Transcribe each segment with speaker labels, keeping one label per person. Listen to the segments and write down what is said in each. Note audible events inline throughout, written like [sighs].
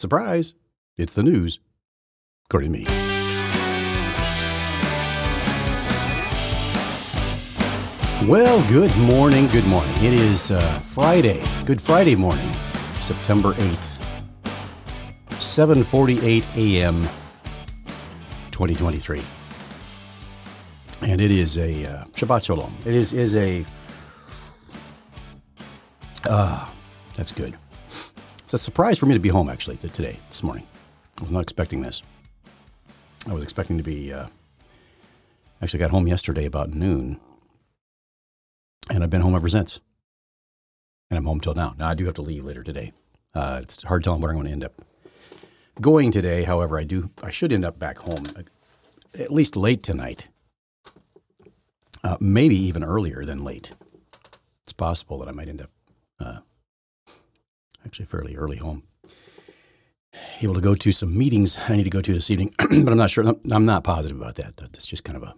Speaker 1: Surprise! It's the news, according to me. Well, good morning, good morning. It is uh, Friday, Good Friday morning, September 8th, 7:48 a.m. 2023. And it is a uh, Shabbat Shalom. It is is a ah, that's good. It's a surprise for me to be home actually today, this morning. I was not expecting this. I was expecting to be uh, actually got home yesterday about noon and I've been home ever since. And I'm home till now. Now I do have to leave later today. Uh, it's hard telling where I'm going to end up going today. However, I do. I should end up back home uh, at least late tonight. Uh, maybe even earlier than late. It's possible that I might end up uh, actually fairly early home. Able to go to some meetings I need to go to this evening, [clears throat] but I'm not sure. I'm not positive about that. That's just kind of a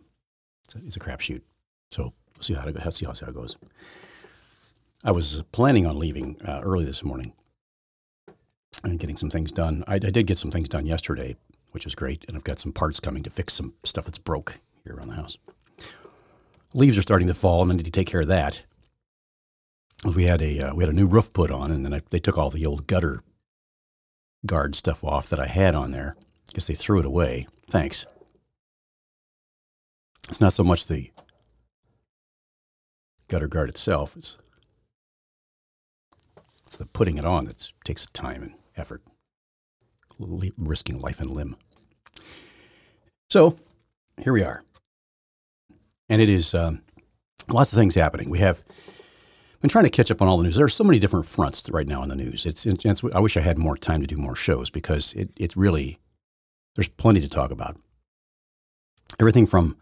Speaker 1: it's a, it's a crapshoot. So We'll see how it, see how, see how it goes. I was planning on leaving uh, early this morning and getting some things done. I, I, did get some things done yesterday, which was great, and I've got some parts coming to fix some stuff that's broke here around the house. Leaves are starting to fall, and I need to take care of that. We had a uh, we had a new roof put on, and then I, they took all the old gutter guard stuff off that I had on there because they threw it away. Thanks. It's not so much the gutter guard itself. It's, it's the putting it on that takes time and effort, risking life and limb. So here we are. And it is um, lots of things happening. We have been trying to catch up on all the news. There are so many different fronts right now in the news. It's, it's I wish I had more time to do more shows because it, it's really, there's plenty to talk about. Everything from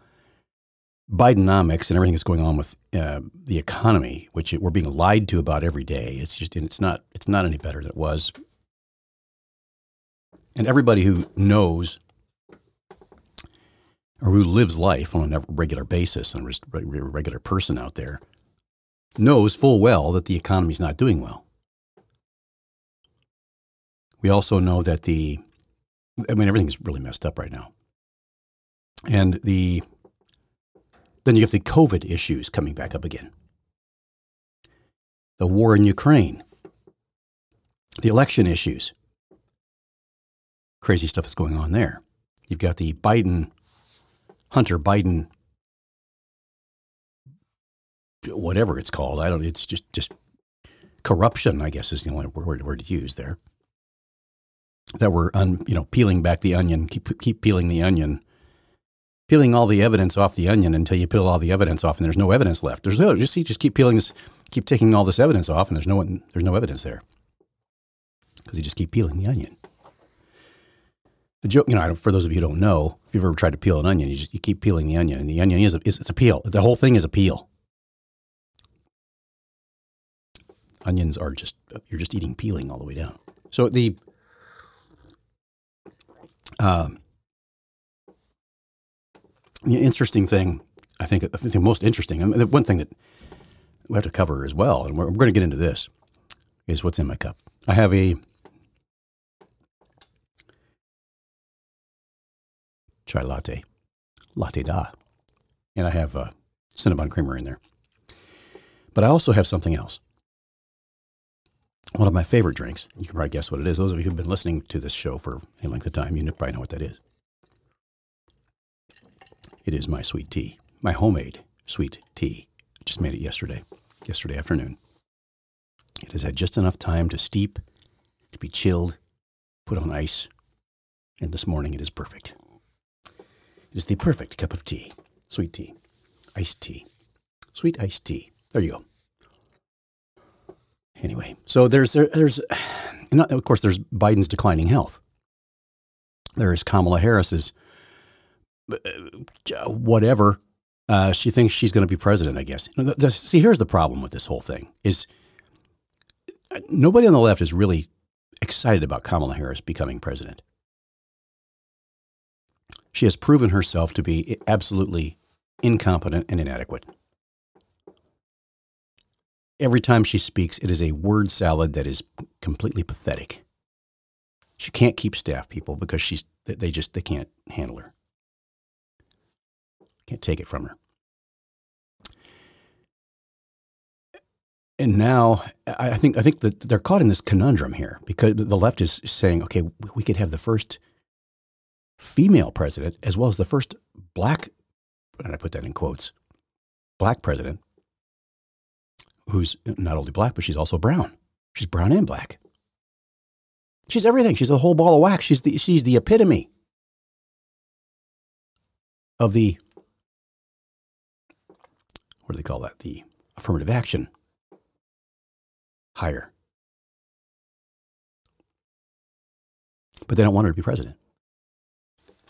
Speaker 1: Bidenomics and everything that's going on with uh, the economy, which we're being lied to about every day. It's just, and it's not, it's not any better than it was. And everybody who knows or who lives life on a regular basis and a regular person out there knows full well that the economy is not doing well. We also know that the, I mean, everything's really messed up right now. And the then you have the COVID issues coming back up again. The war in Ukraine, the election issues. Crazy stuff is going on there. You've got the Biden, Hunter Biden, whatever it's called. I don't. It's just just corruption. I guess is the only word, word to use there. That we're un, you know peeling back the onion, keep keep peeling the onion peeling all the evidence off the onion until you peel all the evidence off and there's no evidence left. There's no just just keep peeling this, keep taking all this evidence off and there's no one, there's no evidence there because you just keep peeling the onion. The joke, you know, for those of you who don't know, if you've ever tried to peel an onion, you just you keep peeling the onion, and the onion is, a, is it's a peel. The whole thing is a peel. Onions are just you're just eating peeling all the way down. So the um, the interesting thing, I think, I think the most interesting, I mean, the one thing that we have to cover as well, and we're, we're going to get into this, is what's in my cup. I have a chai latte, latte da, and I have uh, a Cinnabon creamer in there. But I also have something else. One of my favorite drinks. You can probably guess what it is. Those of you who've been listening to this show for any length of time, you probably know what that is. It is my sweet tea, my homemade sweet tea. I Just made it yesterday, yesterday afternoon. It has had just enough time to steep, to be chilled, put on ice, and this morning it is perfect. It is the perfect cup of tea, sweet tea, iced tea, sweet iced tea. There you go. Anyway, so there's there, there's, [sighs] of course, there's Biden's declining health. There is Kamala Harris's uh, whatever. Uh, she thinks she's going to be president, I guess. See, here's the problem with this whole thing is uh, nobody on the left is really excited about Kamala Harris becoming president. She has proven herself to be absolutely incompetent and inadequate. Every time she speaks, it is a word salad that is completely pathetic. She can't keep staff people because she's they just they can't handle her. Can't take it from her. And now I think I think that they're caught in this conundrum here because the left is saying, okay, we could have the first female president as well as the first black, and I put that in quotes, black president who's not only black, but she's also brown. She's brown and black. She's everything. She's a whole ball of wax. She's the, she's the epitome of the, what do they call that? The affirmative action hire. But they don't want her to be president.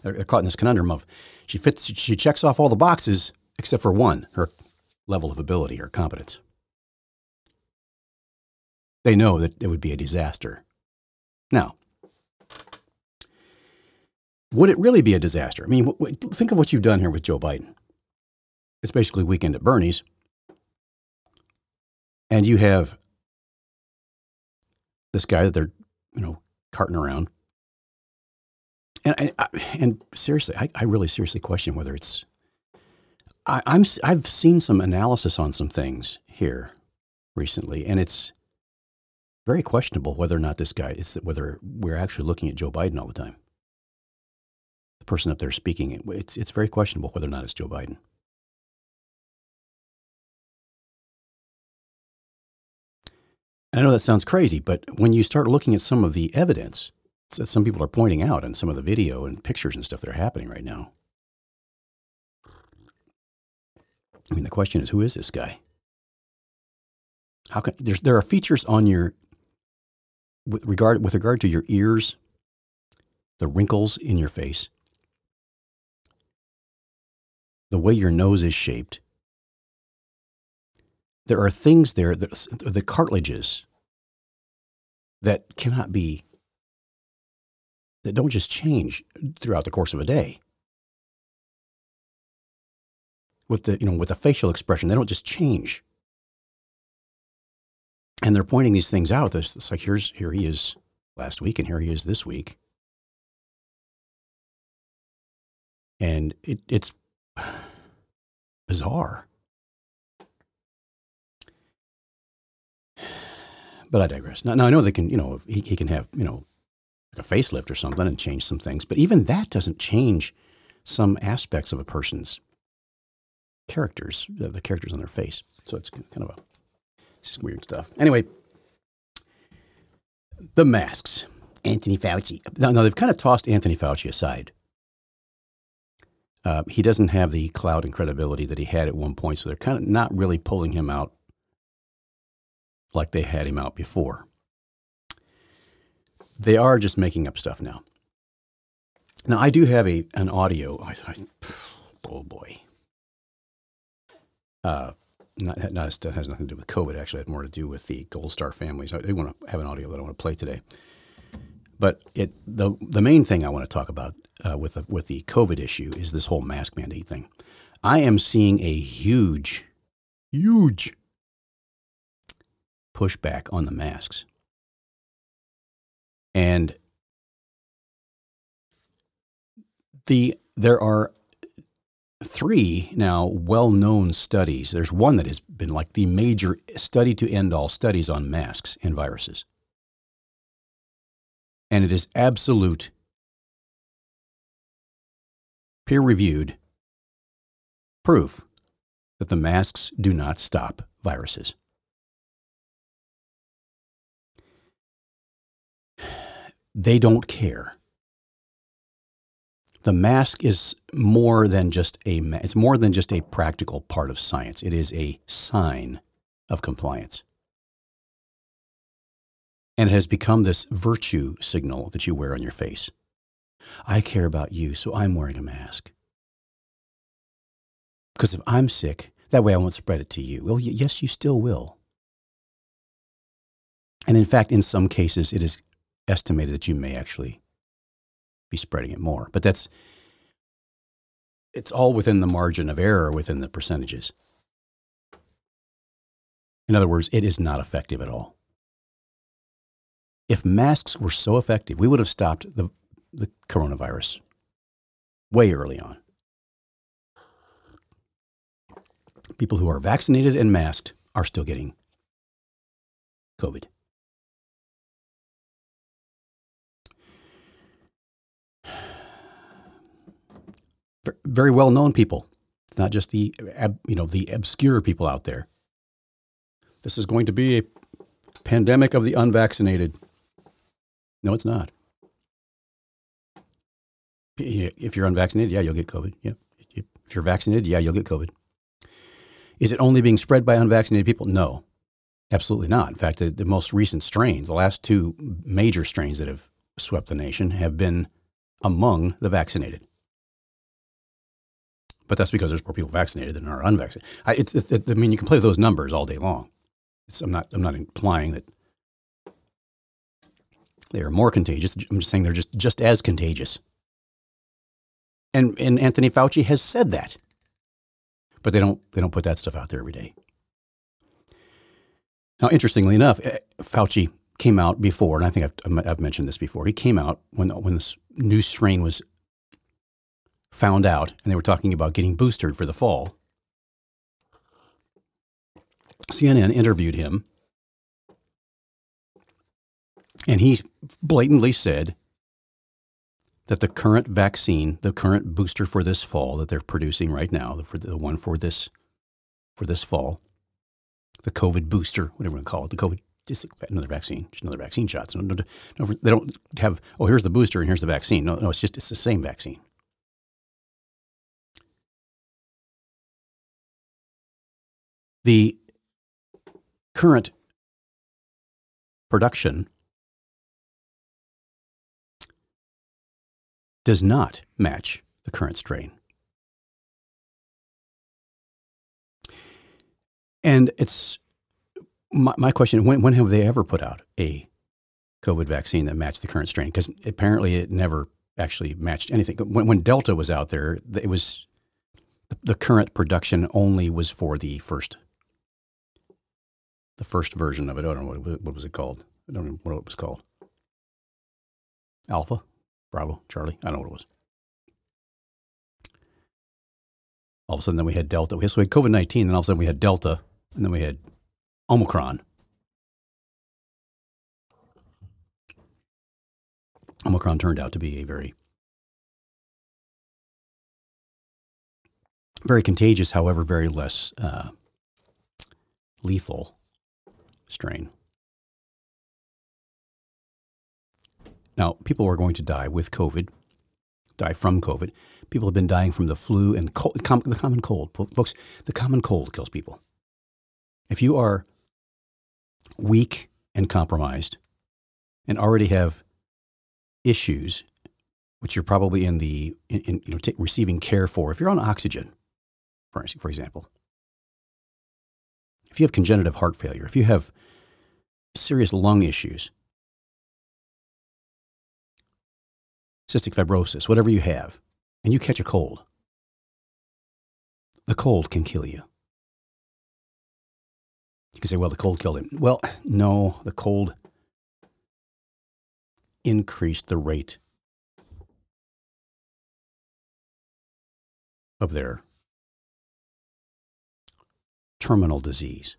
Speaker 1: They're, caught in this conundrum of she fits, she checks off all the boxes except for one, her level of ability or competence. They know that it would be a disaster. Now, would it really be a disaster? I mean, think of what you've done here with Joe Biden. It's basically weekend at Bernie's. And you have this guy that they're, you know, carting around. And, I, and seriously, I, I really seriously question whether it's. I, I'm I've seen some analysis on some things here recently, and it's very questionable whether or not this guy is whether we're actually looking at Joe Biden all the time. The person up there speaking, it's it's very questionable whether or not it's Joe Biden. I know that sounds crazy, but when you start looking at some of the evidence that some people are pointing out and some of the video and pictures and stuff that are happening right now, I mean, the question is, who is this guy? How can there are features on your with regard with regard to your ears, the wrinkles in your face, the way your nose is shaped, there are things there that the cartilages that cannot be that don't just change throughout the course of a day. With the you know with the facial expression they don't just change and they're pointing these things out it's, it's like here's here he is last week and here he is this week and it, it's [sighs] bizarre [sighs] but I digress. Now, now I know they can, you know, he, he can have, you know, like a facelift or something and change some things, but even that doesn't change some aspects of a person's characters, the characters on their face. So it's kind of a, it's just weird stuff. Anyway, the masks. Anthony Fauci. Now, now they've kind of tossed Anthony Fauci aside. Uh, he doesn't have the clout and credibility that he had at one point, so they're kind of not really pulling him out like they had him out before. They are just making up stuff now. Now, I do have a an audio. I, I, oh boy. Uh, not, not has nothing to do with COVID. Actually, it had more to do with the Gold Star families. I want to have an audio that I want to play today. But it the the main thing I want to talk about uh, with the, with the COVID issue is this whole mask mandate thing. I am seeing a huge, huge pushback on the masks. And the there are three now well-known studies. There's one that has been like the major study to end all studies on masks and viruses. And it is absolute peer-reviewed proof that the masks do not stop viruses. [sighs] they don't care. The mask is more than just a it's more than just a practical part of science. It is a sign of compliance. And it has become this virtue signal that you wear on your face. I care about you, so I'm wearing a mask. Because if I'm sick, that way I won't spread it to you. Well, yes, you still will. And in fact, in some cases, it is estimated that you may actually be spreading it more. But that's it's all within the margin of error within the percentages. In other words, it is not effective at all. If masks were so effective, we would have stopped the, the coronavirus way early on. People who are vaccinated and masked are still getting COVID. Very well known people. It's not just the you know the obscure people out there. This is going to be a pandemic of the unvaccinated. No, it's not. If you're unvaccinated, yeah, you'll get COVID. Yeah. If you're vaccinated, yeah, you'll get COVID. Is it only being spread by unvaccinated people? No, absolutely not. In fact, the, the most recent strains, the last two major strains that have swept the nation, have been among the vaccinated. But that's because there's more people vaccinated than are unvaccinated. I, it's, it, I mean, you can play with those numbers all day long. It's, I'm not. I'm not implying that they are more contagious. I'm just saying they're just just as contagious. And and Anthony Fauci has said that, but they don't they don't put that stuff out there every day. Now, interestingly enough, eh, Fauci came out before, and I think I've, I've mentioned this before. He came out when when this new strain was found out, and they were talking about getting boosted for the fall. CNN interviewed him, and he blatantly said that the current vaccine, the current booster for this fall that they're producing right now, for the one for this for this fall, the COVID booster, whatever you call it, the COVID just another vaccine, just another vaccine shot. So no, no, they don't have oh here's the booster and here's the vaccine. No, no, it's just it's the same vaccine. The current production does not match the current strain. And it's my, my question when, when have they ever put out a COVID vaccine that matched the current strain? Because apparently it never actually matched anything. When, when Delta was out there, it was the current production only was for the first the first version of it. I don't know what, what was it called. I don't know what it was called. Alpha, Bravo, Charlie. I don't know what it was. All of a sudden, then we had Delta. So we had COVID 19, then all of a sudden we had Delta, and then we had Omicron. Omicron turned out to be a very, very contagious, however, very less uh, lethal strain. Now, people are going to die with COVID, die from COVID. People have been dying from the flu and cold, the common cold. Folks, the common cold kills people. If you are weak and compromised and already have issues, which you're probably in the in, in you know t- receiving care for, if you're on oxygen, for, for example, if you have congenital heart failure, if you have serious lung issues, cystic fibrosis, whatever you have, and you catch a cold, the cold can kill you. You can say, well, the cold killed him. Well, [laughs] no, the cold increased the rate of their terminal disease.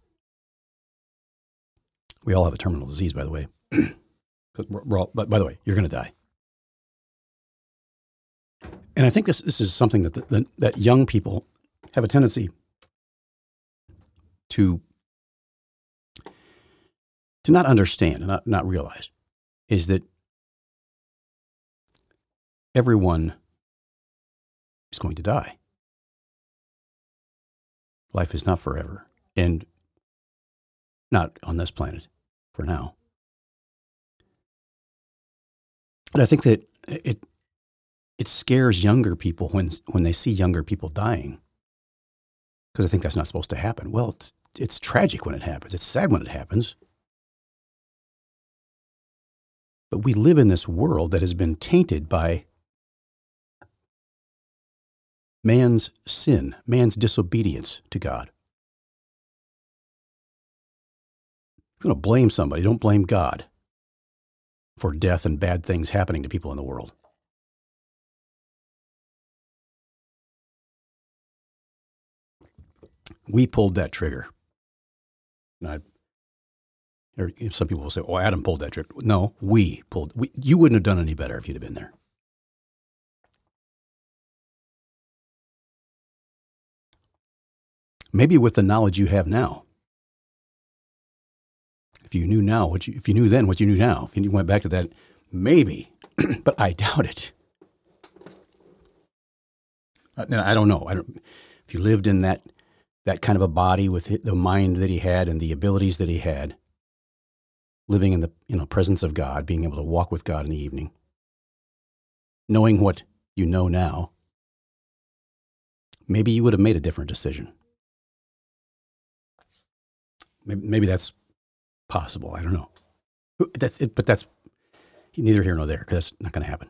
Speaker 1: We all have a terminal disease, by the way. [clears throat] we're all, but by the way, you're going to die. And I think this, this is something that, the, that young people have a tendency to, to not understand and not, not realize is that everyone is going to die. Life is not forever and not on this planet for now. But I think that it it scares younger people when when they see younger people dying because I think that's not supposed to happen. Well, it's it's tragic when it happens. It's sad when it happens. But we live in this world that has been tainted by man's sin, man's disobedience to God. If you're going to blame somebody, don't blame God. for death and bad things happening to people in the world. We pulled that trigger. I, er, some people will say, "Oh, Adam pulled that trigger." No, we pulled. We, you wouldn't have done any better if you'd have been there. Maybe with the knowledge you have now. If you knew now what you, if you knew then what you knew now, if you went back to that, maybe, [clears throat] but I doubt it. Uh, I don't know. I don't. If you lived in that that kind of a body with the mind that he had and the abilities that he had, living in the you know presence of God, being able to walk with God in the evening, knowing what you know now, maybe you would have made a different decision. Maybe, maybe that's possible. I don't know. That's it, but that's neither here nor there because that's not going to happen.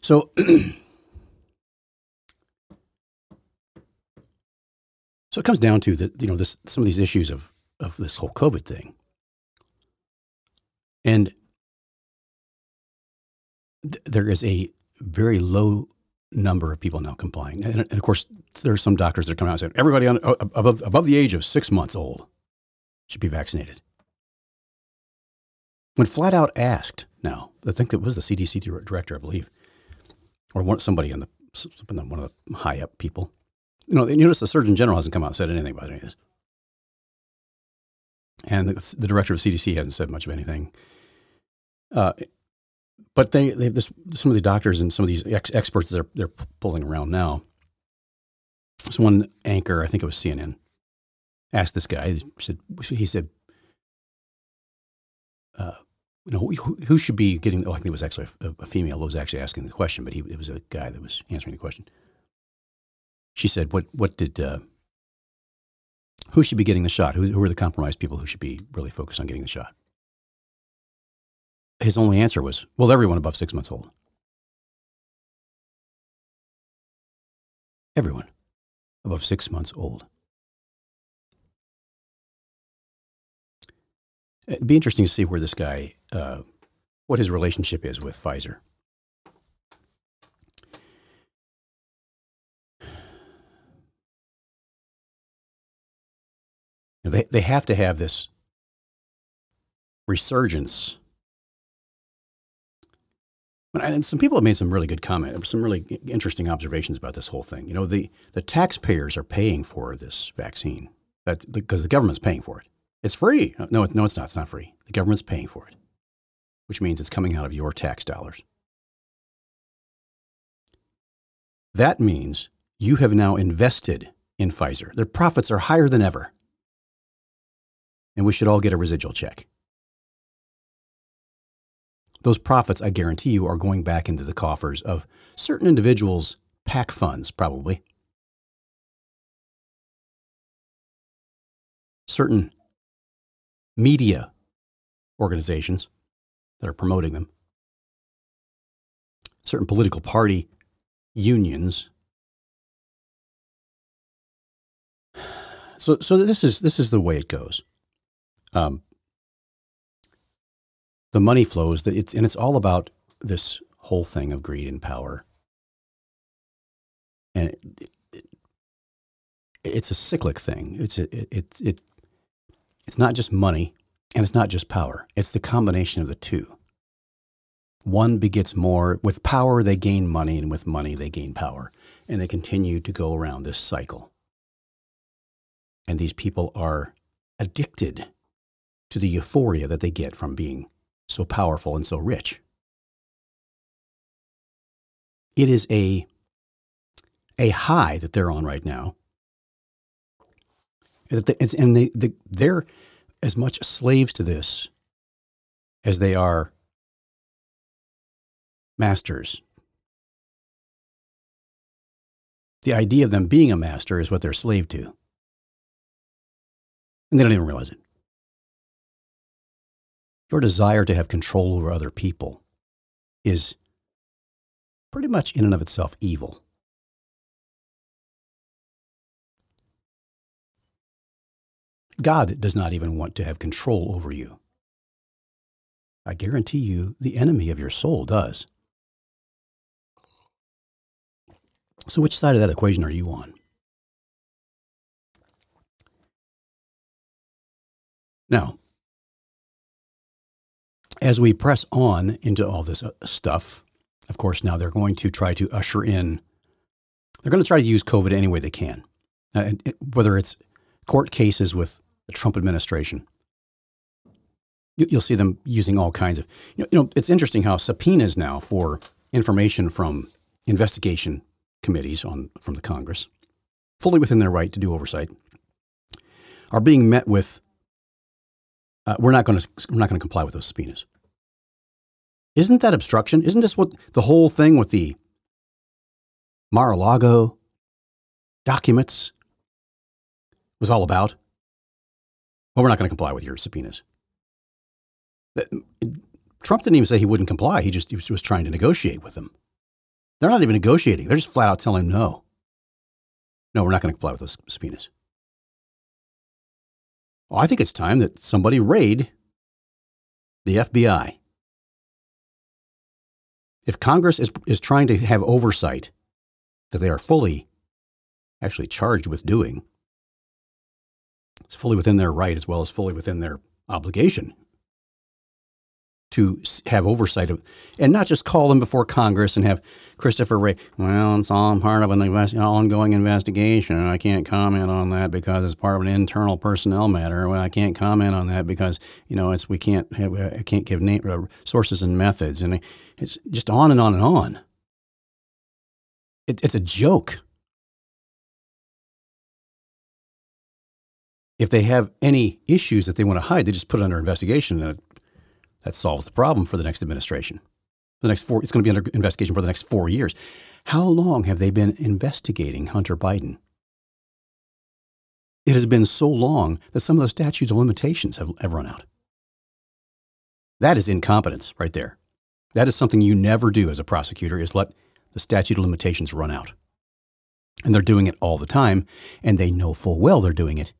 Speaker 1: So, [clears throat] so it comes down to that you know this some of these issues of of this whole COVID thing, and th- there is a very low number of people now complying. And, and of course, there are some doctors that are coming out and saying everybody on, uh, above, above the age of six months old should be vaccinated. When flat out asked now, I think that was the CDC director, I believe, or somebody on the one of the high up people. You know, you notice the Surgeon General hasn't come out and said anything about any of this. And the, the director of CDC hasn't said much of anything. Uh, but they, they this, some of the doctors and some of these ex- experts they're, they're pulling around now. This one anchor, I think it was CNN, asked this guy, he said, he said, uh, you know, who, who, should be getting, oh, I think it was actually a, a, female who was actually asking the question, but he, it was a guy that was answering the question. She said, what, what did, uh, who should be getting the shot? Who, who are the compromised people who should be really focused on getting the shot? His only answer was, well, everyone above six months old. Everyone above six months old. It'd be interesting to see where this guy, uh, what his relationship is with Pfizer. They, they have to have this resurgence and some people have made some really good comments, some really interesting observations about this whole thing. You know, the, the taxpayers are paying for this vaccine because the government's paying for it. It's free. Uh, no, no, it's not. It's not free. The government's paying for it, which means it's coming out of your tax dollars. That means you have now invested in Pfizer. Their profits are higher than ever. And we should all get a residual check those profits, I guarantee you, are going back into the coffers of certain individuals' PAC funds, probably. Certain media organizations that are promoting them, certain political party unions. So, so this is this is the way it goes. Um, the money flows. That it's and it's all about this whole thing of greed and power. And it, it, it's a cyclic thing. It's a, it, it it it's not just money and it's not just power. It's the combination of the two. One begets more. With power, they gain money, and with money, they gain power. And they continue to go around this cycle. And these people are addicted to the euphoria that they get from being so powerful and so rich. It is a, a high that they're on right now. And they, they're as much slaves to this as they are masters. The idea of them being a master is what they're slave to. And they don't even realize it. Your desire to have control over other people is pretty much in and of itself evil. God does not even want to have control over you. I guarantee you, the enemy of your soul does. So, which side of that equation are you on? Now, as we press on into all this uh, stuff, of course, now they're going to try to usher in, they're going to try to use COVID any way they can, uh, whether it's court cases with the Trump administration. You'll see them using all kinds of, you know, you know, it's interesting how subpoenas now for information from investigation committees on from the Congress, fully within their right to do oversight, are being met with uh, we're not going to we're not going to comply with those subpoenas. Isn't that obstruction? Isn't this what the whole thing with the Mar-a-Lago documents was all about? Well, we're not going to comply with your subpoenas. Trump didn't even say he wouldn't comply. He just he was, was trying to negotiate with them. They're not even negotiating. They're just flat out telling him no. No, we're not going to comply with those subpoenas. Well, I think it's time that somebody raid the FBI. If Congress is, is trying to have oversight that they are fully actually charged with doing, it's fully within their right as well as fully within their obligation to have oversight of, and not just call them before Congress and have Christopher Wray. Well, it's all part of an invest, ongoing investigation. I can't comment on that because it's part of an internal personnel matter. Well, I can't comment on that because you know it's we can't have I can't give name, uh, sources and methods, and it's just on and on and on. It, it's a joke. If they have any issues that they want to hide, they just put it under investigation and that solves the problem for the next administration. The next four, it's going to be under investigation for the next four years. How long have they been investigating Hunter Biden? It has been so long that some of the statutes of limitations have, have run out. That is incompetence right there. That is something you never do as a prosecutor is let the statute of limitations run out. And they're doing it all the time, and they know full well they're doing it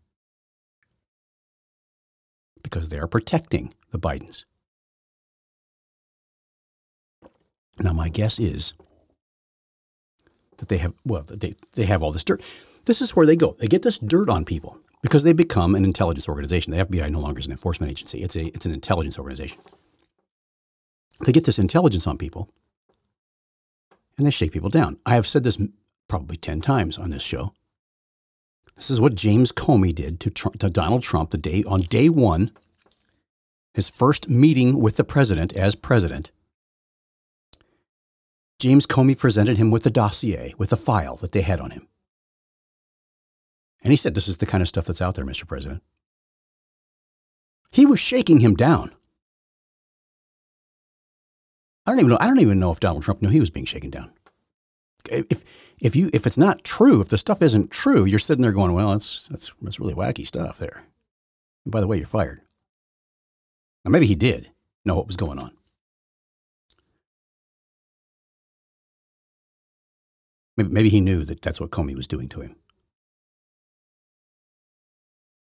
Speaker 1: because they are protecting the Bidens. Now, my guess is that they have, well, they, they have all this dirt. This is where they go. They get this dirt on people because they become an intelligence organization. The FBI no longer is an enforcement agency, it's, a, it's an intelligence organization. They get this intelligence on people and they shake people down. I have said this probably 10 times on this show. This is what James Comey did to, Trump, to Donald Trump the day on day one, his first meeting with the president as president. James Comey presented him with a dossier, with a file that they had on him. And he said, This is the kind of stuff that's out there, Mr. President. He was shaking him down. I don't even know. I don't even know if Donald Trump knew he was being shaken down. If if you if it's not true, if the stuff isn't true, you're sitting there going, "Well, that's that's that's really wacky stuff there." And by the way, you're fired. Now maybe he did know what was going on. Maybe, maybe he knew that that's what Comey was doing to him.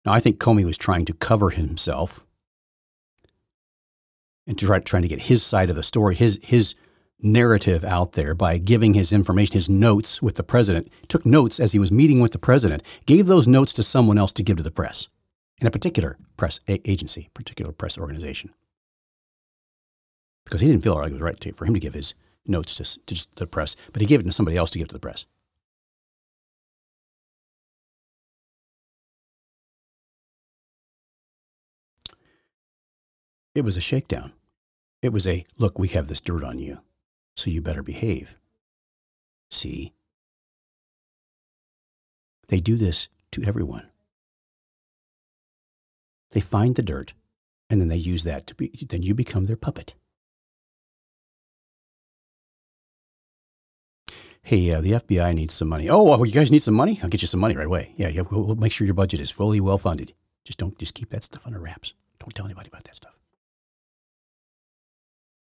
Speaker 1: Now, I think Comey was trying to cover himself and to try, trying to get his side of the story, his, his narrative out there by giving his information, his notes with the president. Took notes as he was meeting with the president, gave those notes to someone else to give to the press, in a particular press agency, particular press organization. Because he didn't feel like it was right to, for him to give his notes to, to the press, but he gave it to somebody else to give to the press. It was a shakedown. It was a look, we have this dirt on you, so you better behave. See? They do this to everyone. They find the dirt, and then they use that to be, then you become their puppet. Hey, uh, the FBI needs some money. Oh, well, you guys need some money? I'll get you some money right away. Yeah, yeah we'll, we'll make sure your budget is fully well funded. Just don't, just keep that stuff under wraps. Don't tell anybody about that stuff.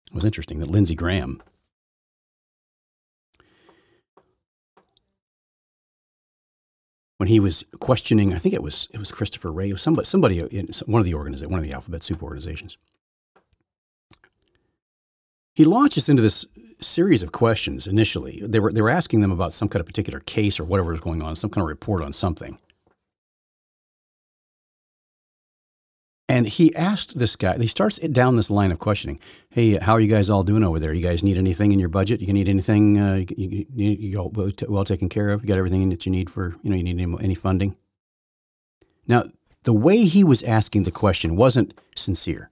Speaker 1: It was interesting that Lindsey Graham when he was questioning. I think it was it was Christopher Wray, somebody somebody in one of the organiza- one of the Alphabet Soup organizations. He launches into this series of questions initially. They were they were asking them about some kind of particular case or whatever was going on, some kind of report on something. And he asked this guy, he starts down this line of questioning. Hey, how are you guys all doing over there? You guys need anything in your budget? You need anything uh, you, you, you well, well taken care of? You got everything that you need for, you know, you need any, any funding? Now, the way he was asking the question wasn't sincere.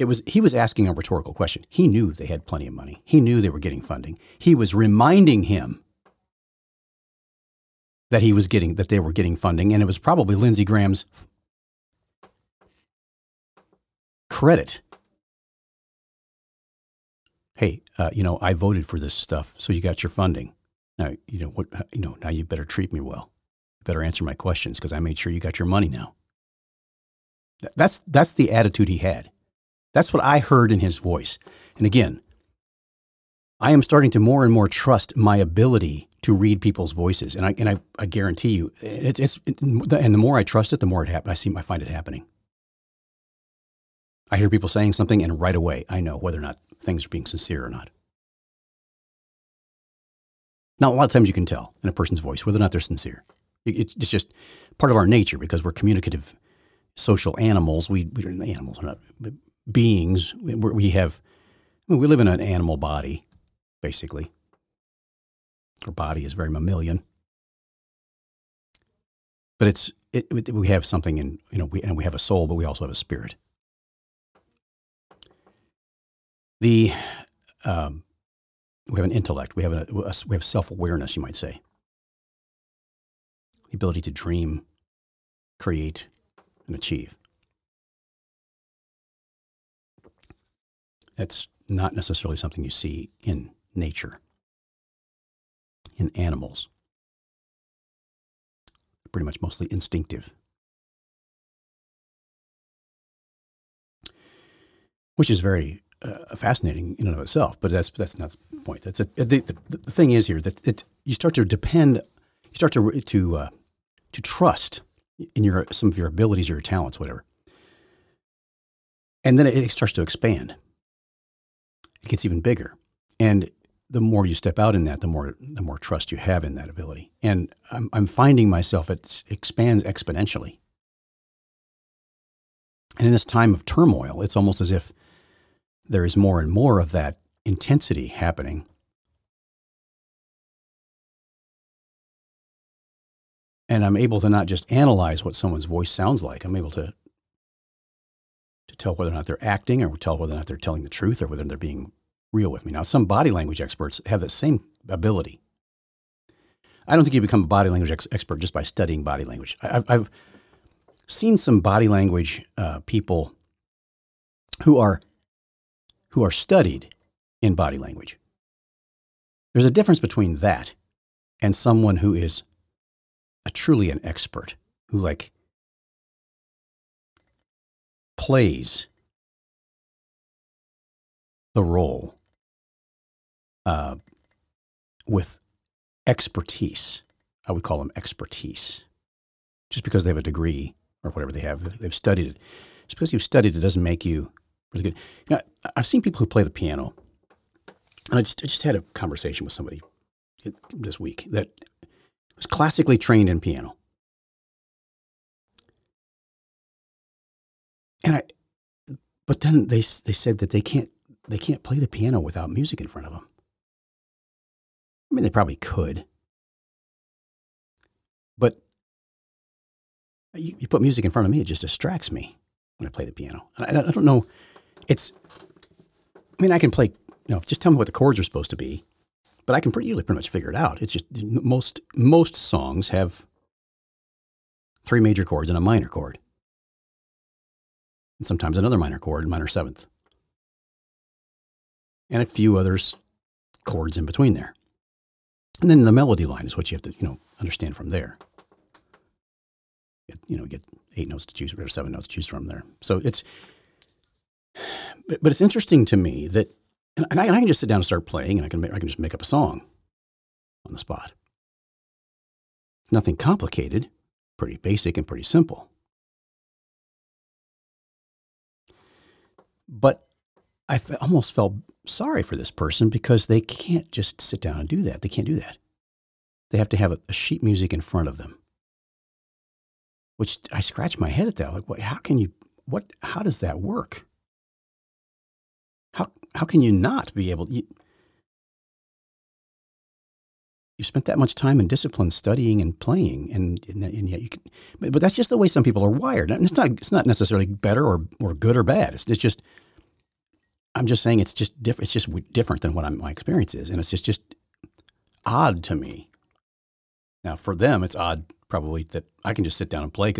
Speaker 1: It was he was asking a rhetorical question. He knew they had plenty of money. He knew they were getting funding. He was reminding him that he was getting that they were getting funding, and it was probably Lindsey Graham's credit. Hey, uh, you know, I voted for this stuff, so you got your funding. Now, you know what? You know, now you better treat me well. You better answer my questions because I made sure you got your money now. That's that's the attitude he had. That's what I heard in his voice. And again, I am starting to more and more trust my ability to read people's voices, and I and I, I guarantee you, it's it's and the more I trust it, the more it happens. I see I find it happening. I hear people saying something, and right away I know whether or not things are being sincere or not. Now, a lot of times you can tell in a person's voice whether or not they're sincere. It's just part of our nature because we're communicative social animals. We, we are animals, not beings. We have, we live in an animal body, basically. Our body is very mammalian. But it's, it, we have something in, you know, we, and we have a soul, but we also have a spirit. the um, we have an intellect. We have a, a we have self awareness. You might say the ability to dream, create, and achieve. That's not necessarily something you see in nature, in animals. Pretty much mostly instinctive. Which is very uh, fascinating in and of itself. But that's that's not the point. That's a, the, the, the thing is here that it, you start to depend, you start to to uh, to trust in your some of your abilities or your talents, whatever, and then it, it starts to expand. It gets even bigger, and the more you step out in that, the more the more trust you have in that ability. And I'm I'm finding myself it expands exponentially. And in this time of turmoil, it's almost as if there is more and more of that intensity happening. And I'm able to not just analyze what someone's voice sounds like. I'm able to tell whether or not they're acting or tell whether or not they're telling the truth or whether they're being real with me. Now, some body language experts have that same ability. I don't think you become a body language ex- expert just by studying body language. I, I've, seen some body language uh, people who are who are studied in body language. There's a difference between that and someone who is a truly an expert, who like plays the role uh, with expertise. I would call them expertise. Just because they have a degree or whatever they have, they've studied it. Just because you've studied it doesn't make you really good. You know, I've seen people who play the piano. And I just, I just had a conversation with somebody this week that was classically trained in piano. And I, but then they they said that they can't they can't play the piano without music in front of them. I mean, they probably could, but you, you put music in front of me, it just distracts me when I play the piano. I, I don't know it's, I mean, I can play, you know, just tell me what the chords are supposed to be, but I can pretty usually pretty much figure it out. It's just most, most songs have three major chords and a minor chord. And sometimes another minor chord, minor seventh. And a few others chords in between there. And then the melody line is what you have to, you know, understand from there. You know, get eight notes to choose, or seven notes to choose from there. So it's but, [sighs] but it's interesting to me that, and I, and I, can just sit down and start playing, and I can I can just make up a song on the spot. Nothing complicated, pretty basic and pretty simple. But I f- almost felt sorry for this person because they can't just sit down and do that. They can't do that. They have to have a, a sheet music in front of them. Which I scratch my head at that. Like, what, how can you? What? How does that work? How how can you not be able? You, you spent that much time and discipline studying and playing, and, and, and yet you can. But, that's just the way some people are wired. And it's not. It's not necessarily better or or good or bad. It's, it's just. I'm just saying it's just different. It's just different than what I'm, my experience is, and it's just just odd to me. Now, for them, it's odd probably that I can just sit down and play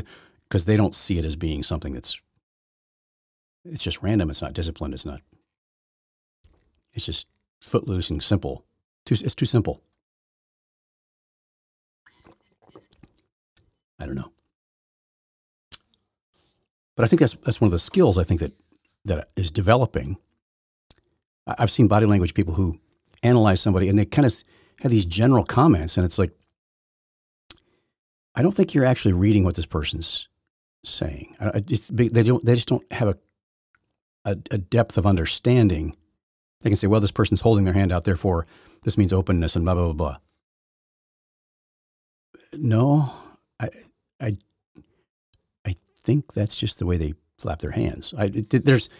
Speaker 1: because they don't see it as being something that's. It's just random. It's not disciplined. It's not. It's just footloose and simple. Too, it's too simple. I don't know. But I think that's that's one of the skills I think that that is developing. I've seen body language people who analyze somebody and they kind of have these general comments, and it's like, I don't think you're actually reading what this person's saying. they don't. They just don't have a, a, a depth of understanding. They can say, "Well, this person's holding their hand out, therefore this means openness," and blah blah blah blah. No, I, I, I think that's just the way they flap their hands. I, there's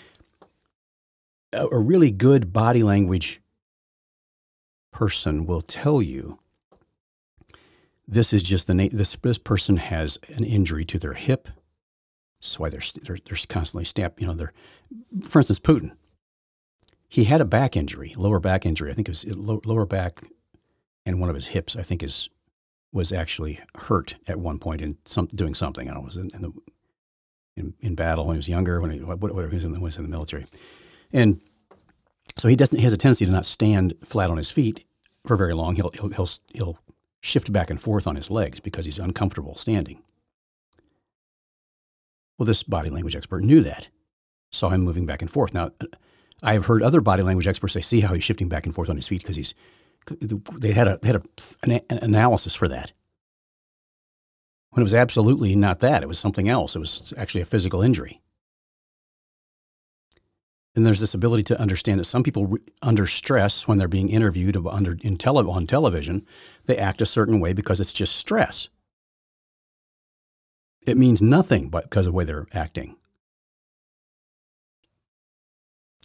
Speaker 1: a, really good body language person will tell you this is just the na- this this person has an injury to their hip. That's why they're they're, they're constantly stamped. You know, they're for instance Putin. He had a back injury, lower back injury. I think it was lower back, and one of his hips. I think is was actually hurt at one point in some doing something. I don't know, was in, in the in, in, battle when he was younger, when he whatever he was in, the, was in the military, and so he doesn't he has a tendency to not stand flat on his feet for very long. He'll he'll he'll, he'll shift back and forth on his legs because he's uncomfortable standing. Well, this body language expert knew that, saw him moving back and forth. Now, I have heard other body language experts say, see how he's shifting back and forth on his feet because he's they had a they had a, an, an analysis for that. When it was absolutely not that, it was something else. It was actually a physical injury. And there's this ability to understand that some people, under stress, when they're being interviewed under, in tele, on television, they act a certain way because it's just stress. It means nothing because of the way they're acting.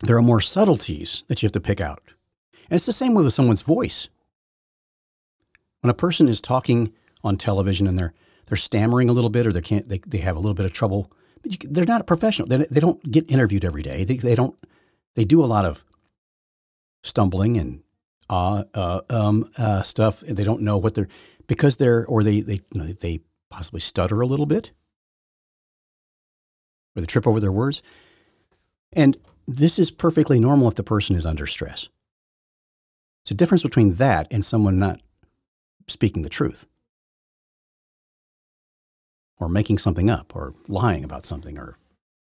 Speaker 1: There are more subtleties that you have to pick out. And it's the same with someone's voice. When a person is talking on television and they're they're stammering a little bit or they can't they, they have a little bit of trouble, but they're not professional. They, they don't get interviewed every day. They, they don't they do a lot of stumbling and uh, uh, um, uh, stuff. They don't know what they're because they're or they they you know, they possibly stutter a little bit or they trip over their words. And this is perfectly normal if the person is under stress. It's a difference between that and someone not speaking the truth or making something up or lying about something or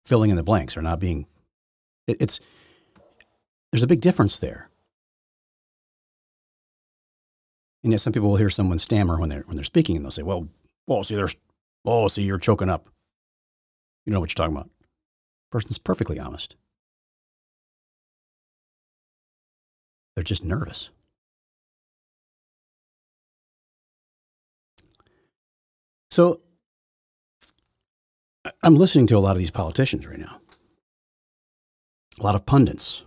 Speaker 1: filling in the blanks or not being it, it's there's a big difference there. And yet some people will hear someone stammer when they're when they're speaking and they'll say well oh see there's oh see you're choking up. You know what you're talking about. Person's perfectly honest. They're just nervous. So I'm listening to a lot of these politicians right now, a lot of pundits.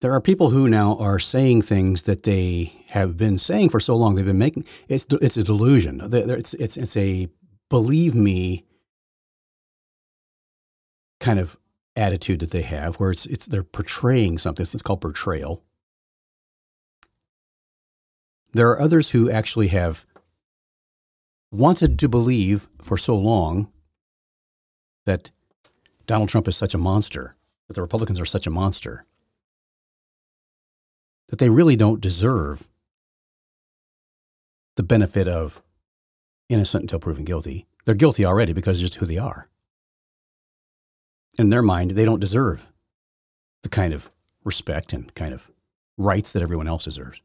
Speaker 1: There are people who now are saying things that they have been saying for so long. They've been making it's it's a delusion. It's it's it's a believe me kind of attitude that they have, where it's it's they're portraying something. It's called portrayal. There are others who actually have wanted to believe for so long that Donald Trump is such a monster, that the Republicans are such a monster, that they really don't deserve the benefit of innocent until proven guilty. They're guilty already because it's just who they are in their mind, they don't deserve the kind of respect and kind of rights that everyone else deserves.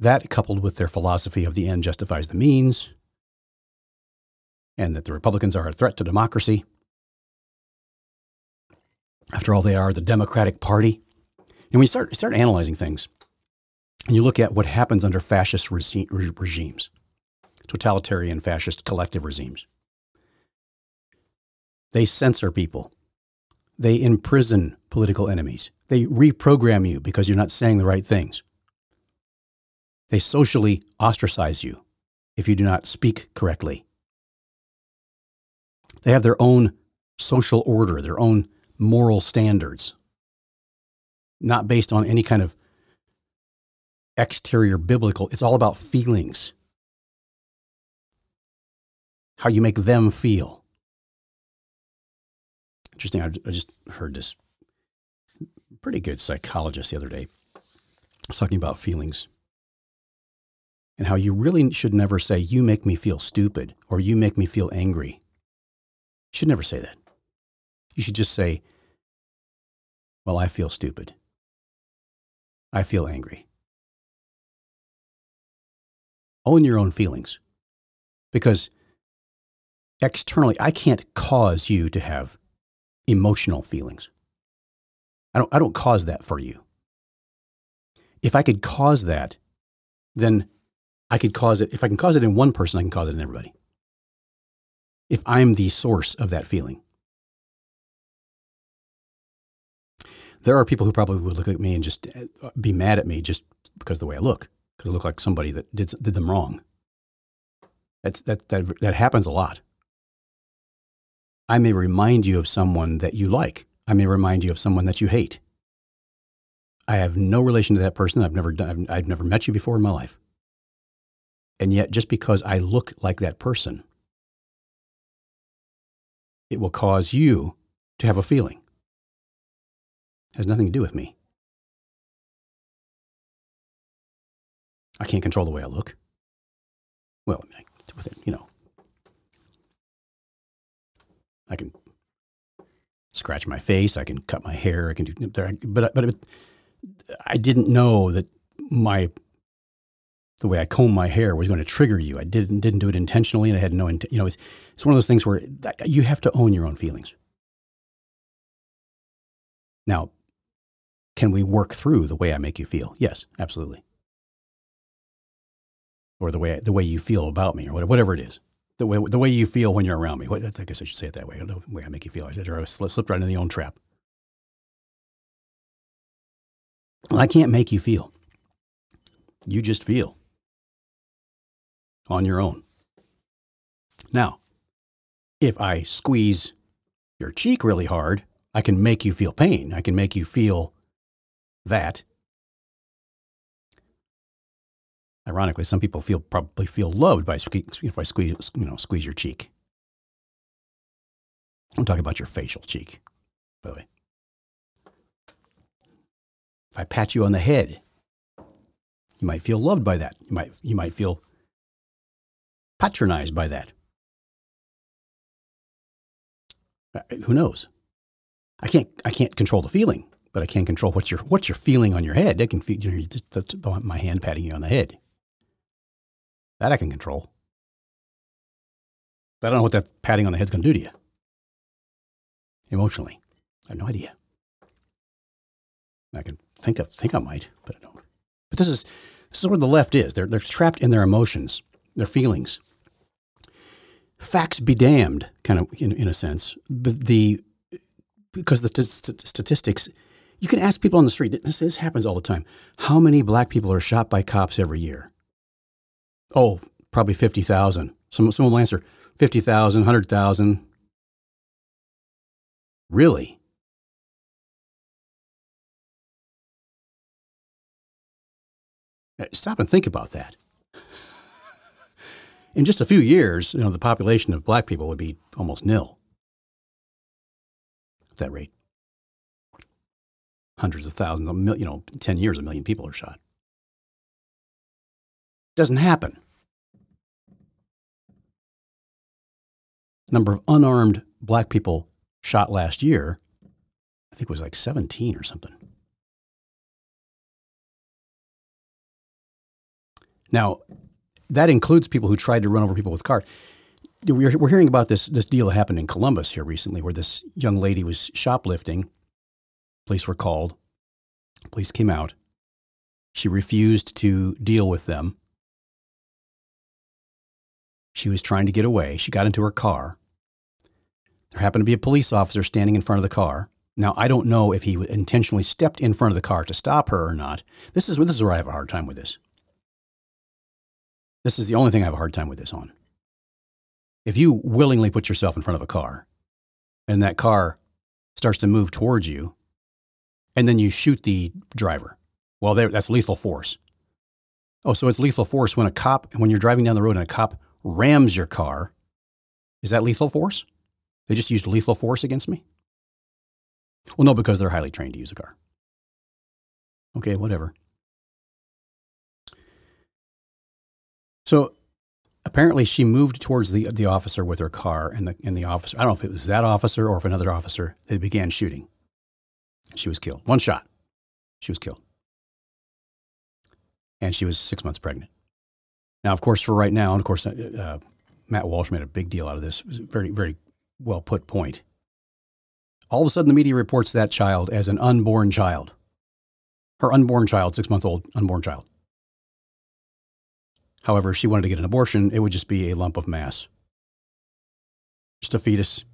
Speaker 1: That, coupled with their philosophy of the end justifies the means, and that the Republicans are a threat to democracy. After all, they are the Democratic Party. And when you start, start analyzing things, and you look at what happens under fascist regimes, totalitarian fascist collective regimes, they censor people. They imprison political enemies. They reprogram you because you're not saying the right things. They socially ostracize you if you do not speak correctly. They have their own social order, their own moral standards, not based on any kind of exterior biblical. It's all about feelings, how you make them feel. Interesting. I just heard this pretty good psychologist the other day was talking about feelings and how you really should never say, You make me feel stupid or you make me feel angry. You should never say that. You should just say, Well, I feel stupid. I feel angry. Own your own feelings because externally, I can't cause you to have emotional feelings. I don't, I don't cause that for you. If I could cause that, then I could cause it. If I can cause it in one person, I can cause it in everybody. If I'm the source of that feeling. There are people who probably would look at me and just uh, be mad at me just because of the way I look, because I look like somebody that did, did them wrong. That's, that, that, that happens a lot. I may remind you of someone that you like. I may remind you of someone that you hate. I have no relation to that person. I've never done, I've, I've never met you before in my life. And yet, just because I look like that person, it will cause you to have a feeling. It has nothing to do with me. I can't control the way I look. Well, I mean, with it, you know, I can scratch my face, I can cut my hair, I can do, but but I didn't know that my the way I comb my hair was going to trigger you. I didn't didn't do it intentionally, and I had no, you know, it's, it's one of those things where you have to own your own feelings. Now, can we work through the way I make you feel? Yes, absolutely. Or the way the way you feel about me, or whatever it is, the way the way you feel when you're around me. I guess I should say it that way. The way I make you feel. I slipped right into the own trap. Well, I can't make you feel. You just feel on your own. Now, if I squeeze your cheek really hard, I can make you feel pain. I can make you feel that. Ironically, some people feel probably feel loved by if I squeeze you know squeeze your cheek. I'm talking about your facial cheek, by the way. If I pat you on the head, you might feel loved by that. You might you might feel patronized by that. Uh, who knows? I can't, I can't control the feeling, but I can control what you're, what you're feeling on your head. I can feel you know, just, my hand patting you on the head. That I can control. But I don't know what that patting on the head's going to do to you emotionally. I have no idea. I can think of, think I might, but I don't. But this is this is where the left is. They're they're trapped in their emotions, their feelings facts be damned, kind of in, in a sense. But the because the st- statistics, you can ask people on the street. This, this happens all the time. How many black people are shot by cops every year? Oh, probably fifty thousand. Some someone will answer 50,000, 100,000. Really? Uh, stop and think about that in just a few years, you know, the population of black people would be almost nil at that rate. Hundreds of thousands, you know, 10 years, a million people are shot. Doesn't happen. Number of unarmed black people shot last year, I think it was like 17 or something. Now, that includes people who tried to run over people with cars. We're, we're hearing about this, this deal that happened in Columbus here recently where this young lady was shoplifting. Police were called. Police came out. She refused to deal with them. She was trying to get away. She got into her car. There happened to be a police officer standing in front of the car. Now, I don't know if he intentionally stepped in front of the car to stop her or not. This is, this is where I have a hard time with this. This is the only thing I have a hard time with this on. If you willingly put yourself in front of a car and that car starts to move towards you and then you shoot the driver, well, that's lethal force. Oh, so it's lethal force when a cop, when you're driving down the road and a cop rams your car. Is that lethal force? They just used lethal force against me? Well, no, because they're highly trained to use a car. Okay, whatever. So apparently she moved towards the, the officer with her car and the, and the officer, I don't know if it was that officer or if another officer, they began shooting. She was killed. One shot. She was killed. And she was six months pregnant. Now, of course, for right now, and of course, uh, uh Matt Walsh made a big deal out of this. It was a very, very well put point. All of a sudden, the media reports that child as an unborn child. Her unborn child, six month old unborn child. However, if she wanted to get an abortion, it would just be a lump of mass. Just a fetus.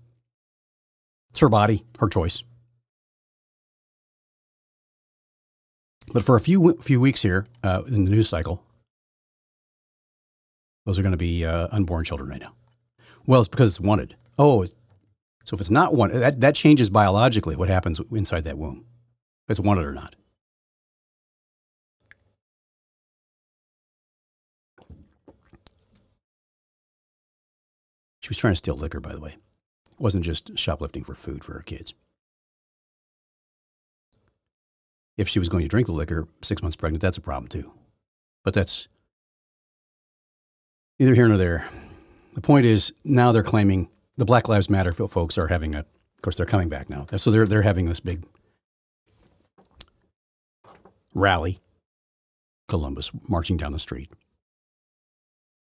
Speaker 1: It's her body, her choice. But for a few few weeks here uh, in the news cycle, those are going to be uh, unborn children right now. Well, it's because it's wanted. Oh, so if it's not wanted, that, that changes biologically what happens inside that womb, if it's wanted or not. She was trying to steal liquor, by the way. It wasn't just shoplifting for food for her kids. If she was going to drink the liquor six months pregnant, that's a problem too. But that's neither here nor there. The point is now they're claiming the Black Lives Matter folks are having a, of course, they're coming back now. So they're, they're having this big rally, Columbus, marching down the street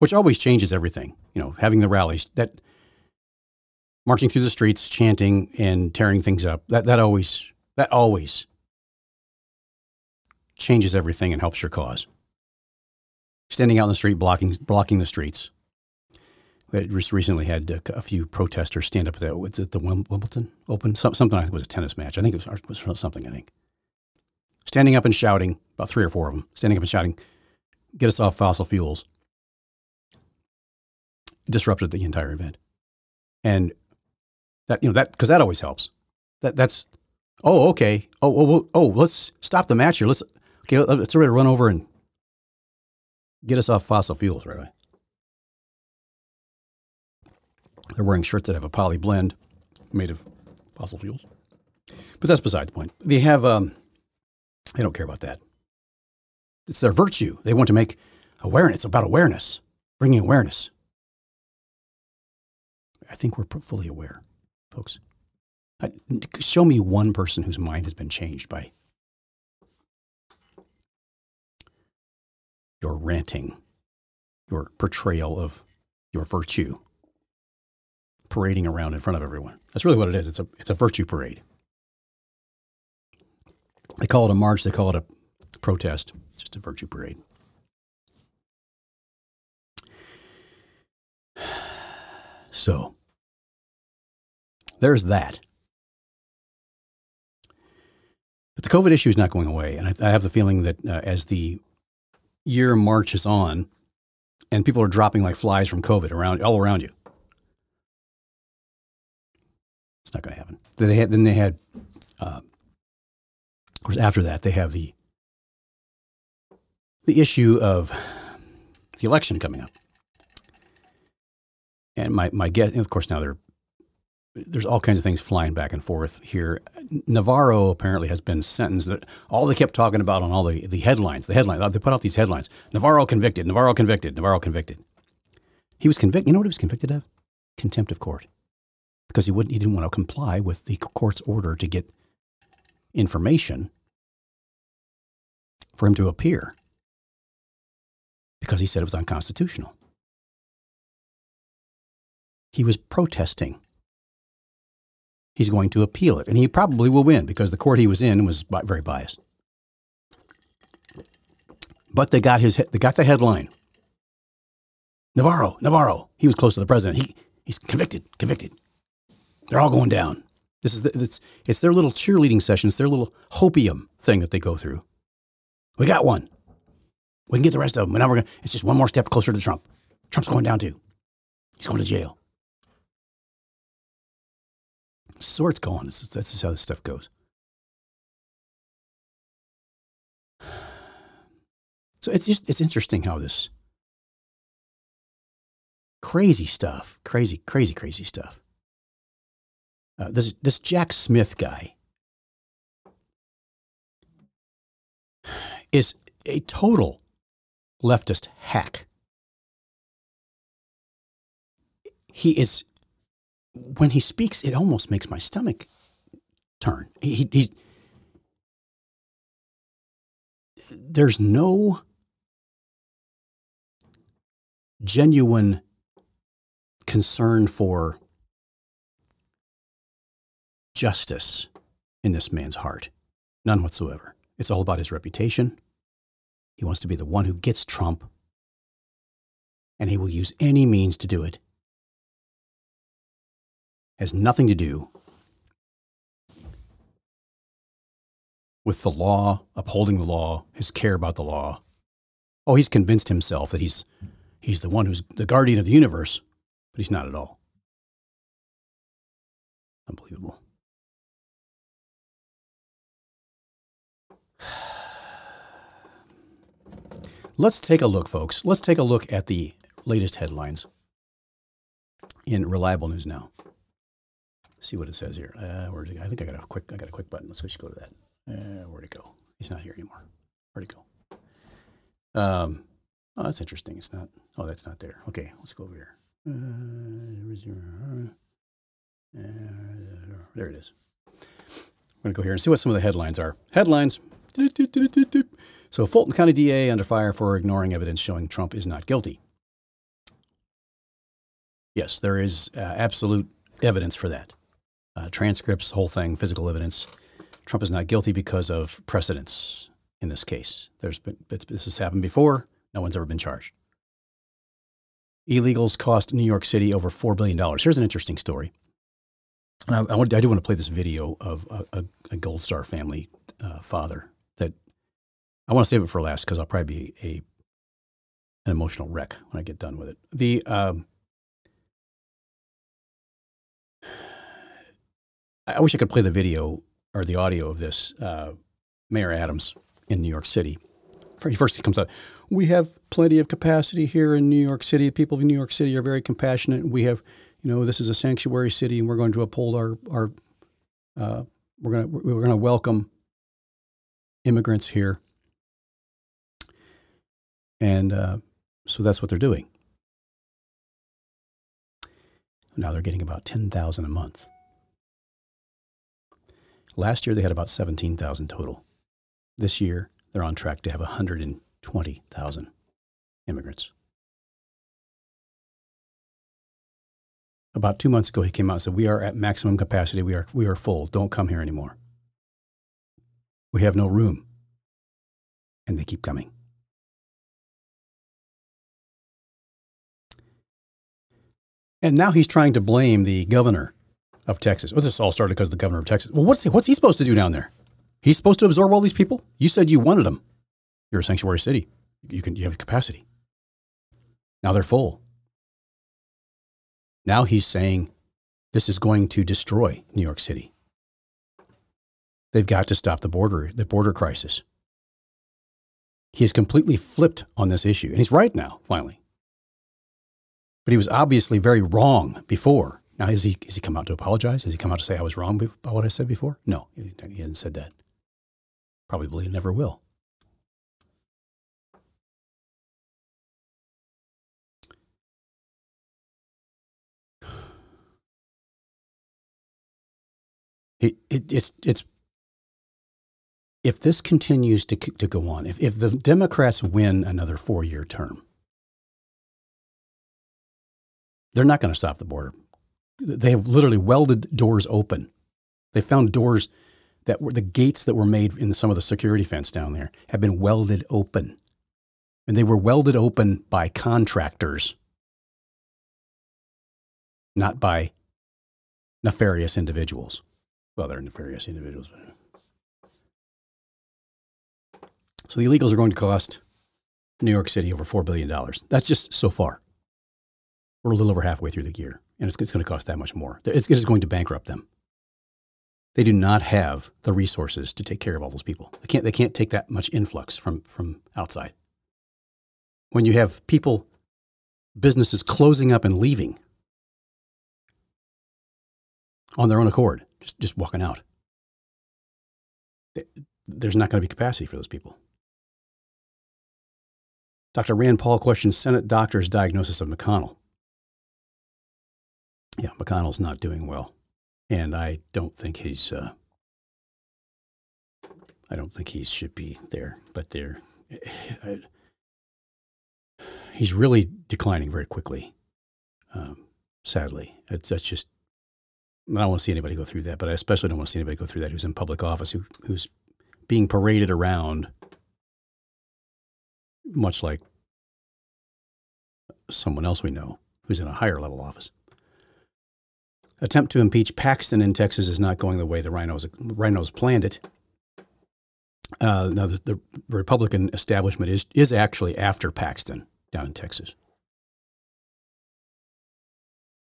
Speaker 1: which always changes everything. You know, having the rallies that marching through the streets, chanting and tearing things up. That that always that always changes everything and helps your cause. Standing out in the street, blocking blocking the streets. We just recently had a, few protesters stand up at the, what's it, the Wimbledon Open, Some, something I think was a tennis match. I think it was, was something. I think standing up and shouting, about three or four of them, standing up and shouting, "Get us off fossil fuels." Disrupted the entire event. And that, you know, that, because that always helps. That, that's, oh, okay. Oh, oh, oh, let's stop the match here. Let's, okay, let's ready to run over and get us off fossil fuels right away. They're wearing shirts that have a poly blend made of fossil fuels. But that's beside the point. They have, um, they don't care about that. It's their virtue. They want to make awareness. About awareness, bringing awareness. I think we're fully aware, folks. show me one person whose mind has been changed by your ranting, your portrayal of your virtue, parading around in front of everyone. That's really what it is. It's a, it's a virtue parade. They call it a march, they call it a protest. It's just a virtue parade. [sighs] So, there's that. But the COVID issue is not going away. And I, I have the feeling that uh, as the year marches on and people are dropping like flies from COVID around all around you, it's not going to happen. Then they had, then they had uh, of course, after that, they have the the issue of the election coming up. And my, my guess, of course, now they're there's all kinds of things flying back and forth here. Navarro apparently has been sentenced. All they kept talking about on all the, the headlines, the headlines, they put out these headlines Navarro convicted, Navarro convicted, Navarro convicted. He was convicted. You know what he was convicted of? Contempt of court. Because he, wouldn't, he didn't want to comply with the court's order to get information for him to appear. because he said it was unconstitutional. He was protesting. He's going to appeal it, and he probably will win because the court he was in was very biased. But they got his they got the headline. Navarro, Navarro, he was close to the president. He he's convicted, convicted. They're all going down. This is the, it's it's their little cheerleading session. It's their little hopium thing that they go through. We got one. We can get the rest of them. Now we're gonna, It's just one more step closer to Trump. Trump's going down too. He's going to jail. It's going. This is, this is how this stuff goes. So it's just it's interesting how this crazy stuff, crazy, crazy, crazy stuff. Uh, this this Jack Smith guy is a total leftist hack. He is when he speaks, it almost makes my stomach turn. He, he, there's no genuine concern for justice in this man's heart. None whatsoever. It's all about his reputation. He wants to be the one who gets Trump, and he will use any means to do it. Has nothing to do with the law, upholding the law, his care about the law. Oh, he's convinced himself that he's he's the one who's the guardian of the universe, but he's not at all. Unbelievable. Let's take a look, folks. Let's take a look at the latest headlines in Reliable News Now. See what it says here. Uh, it? I think I got a quick. I got a quick button. Let's just go to that. Uh, where'd it go? He's not here anymore. Where'd it go? Um, oh, that's interesting. It's not. Oh, that's not there. Okay, let's go over here. Uh, there it is. I'm going to go here and see what some of the headlines are. Headlines. So, Fulton County DA under fire for ignoring evidence showing Trump is not guilty. Yes, there is uh, absolute evidence for that. Uh, transcripts, whole thing, physical evidence. Trump is not guilty because of precedents in this case. There's been, this has happened before. No one's ever been charged. Illegals cost New York City over $4 billion. Here's an interesting story. I, I, I, do want to play this video of a, a, a Gold Star family uh, father that I want to save it for last because I'll probably be a an emotional wreck when I get done with it. The um, I wish I could play the video or the audio of this. Uh, Mayor Adams in New York City. First, he comes out. We have plenty of capacity here in New York City. People of New York City are very compassionate. We have, you know, this is a sanctuary city, and we're going to uphold our our. Uh, we're to we're to welcome immigrants here. And uh, so that's what they're doing. Now they're getting about 10,000 a month. Last year they had about 17,000 total. This year they're on track to have 120,000 immigrants. About two months ago, he came out and said, We are at maximum capacity. We are, we are full. Don't come here anymore. We have no room. And they keep coming. And now he's trying to blame the governor of Texas. Well, this all started because of the governor of Texas. Well, what's he, what's he supposed to do down there? He's supposed to absorb all these people. You said you wanted them. You're a sanctuary city. You can you have capacity. Now they're full. Now he's saying this is going to destroy New York City. They've got to stop the border the border crisis. He has completely flipped on this issue, and he's right now. Finally, but he was obviously very wrong before. Now, has he, has he come out to apologize? Has he come out to say I was wrong about what I said before? No, he hasn't said that. Probably never will. It, it, it's, it's, if this continues to, to go on, if, if the Democrats win another four year term, They're not going to stop the border. They have literally welded doors open. They found doors that were the gates that were made in some of the security fence down there have been welded open. And they were welded open by contractors, not by nefarious individuals. Well, they're nefarious individuals. But... So the illegals are going to cost New York City over $4 billion. That's just so far. We're a little over halfway through the year, and it's, it's going to cost that much more. It's, it's going to bankrupt them. They do not have the resources to take care of all those people. They can't, they can't take that much influx from, from outside. When you have people, businesses closing up and leaving on their own accord, just, just walking out, there's not going to be capacity for those people. Dr. Rand Paul questions Senate doctor's diagnosis of McConnell. Yeah, McConnell's not doing well and I don't think he's. Uh, I don't think he should be there, but there, [sighs] he's really declining very quickly. Um, sadly, it's that's just. I don't want to see anybody go through that, but I especially don't want to see anybody go through that who's in public office, who who's being paraded around, much like someone else we know who's in a higher level office attempt to impeach Paxton in Texas is not going the way the rhinos RINOs planned it. Uh, now, the, the, Republican establishment is, is actually after Paxton down in Texas.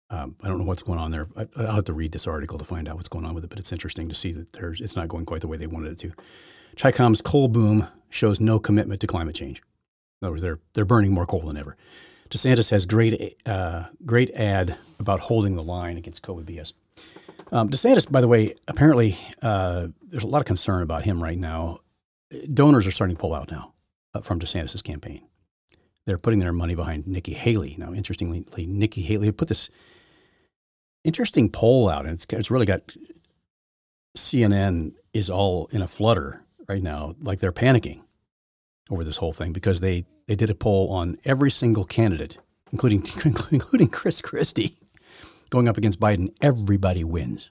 Speaker 1: Um, I don't know what's going on there. I, will have to read this article to find out what's going on with it, but it's interesting to see that there's, it's not going quite the way they wanted it to. Chicom's coal boom shows no commitment to climate change. In other words, they're, they're burning more coal than ever. DeSantis has great, uh, great ad about holding the line against COVID BS. Um, DeSantis, by the way, apparently uh, there's a lot of concern about him right now. Donors are starting to pull out now uh, from DeSantis' campaign. They're putting their money behind Nikki Haley. Now, interestingly, Nikki Haley put this interesting poll out, and it's, it's really got CNN is all in a flutter right now, like they're panicking over this whole thing because they they did a poll on every single candidate, including [laughs] including Chris Christie, going up against Biden. Everybody wins.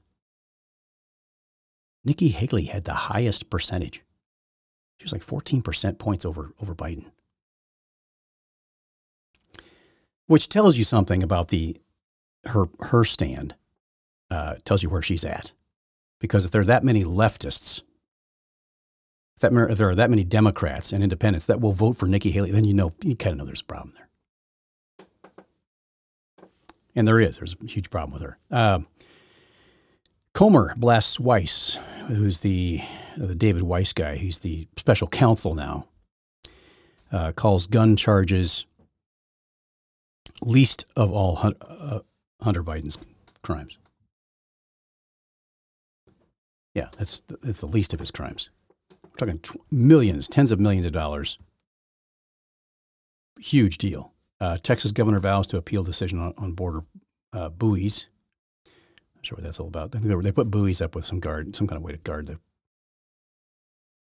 Speaker 1: Nikki Haley had the highest percentage. She was like 14 percent points over over Biden, which tells you something about the her her stand. Uh, tells you where she's at, because if there are that many leftists that, if there are that many Democrats and independents that will vote for Nikki Haley, then you know, you kind of know there's a problem there. And there is. There's a huge problem with her. Uh, Comer blasts Weiss, who's the, uh, the David Weiss guy. He's the special counsel now. Uh, calls gun charges least of all uh, Hunter Biden's crimes. Yeah, that's that's the least of his crimes. Talking millions, tens of millions of dollars. Huge deal. Uh, Texas governor vows to appeal decision on, on border uh, buoys. Not sure what that's all about. I think they, were, they, put buoys up with some guard, some kind of way to guard the.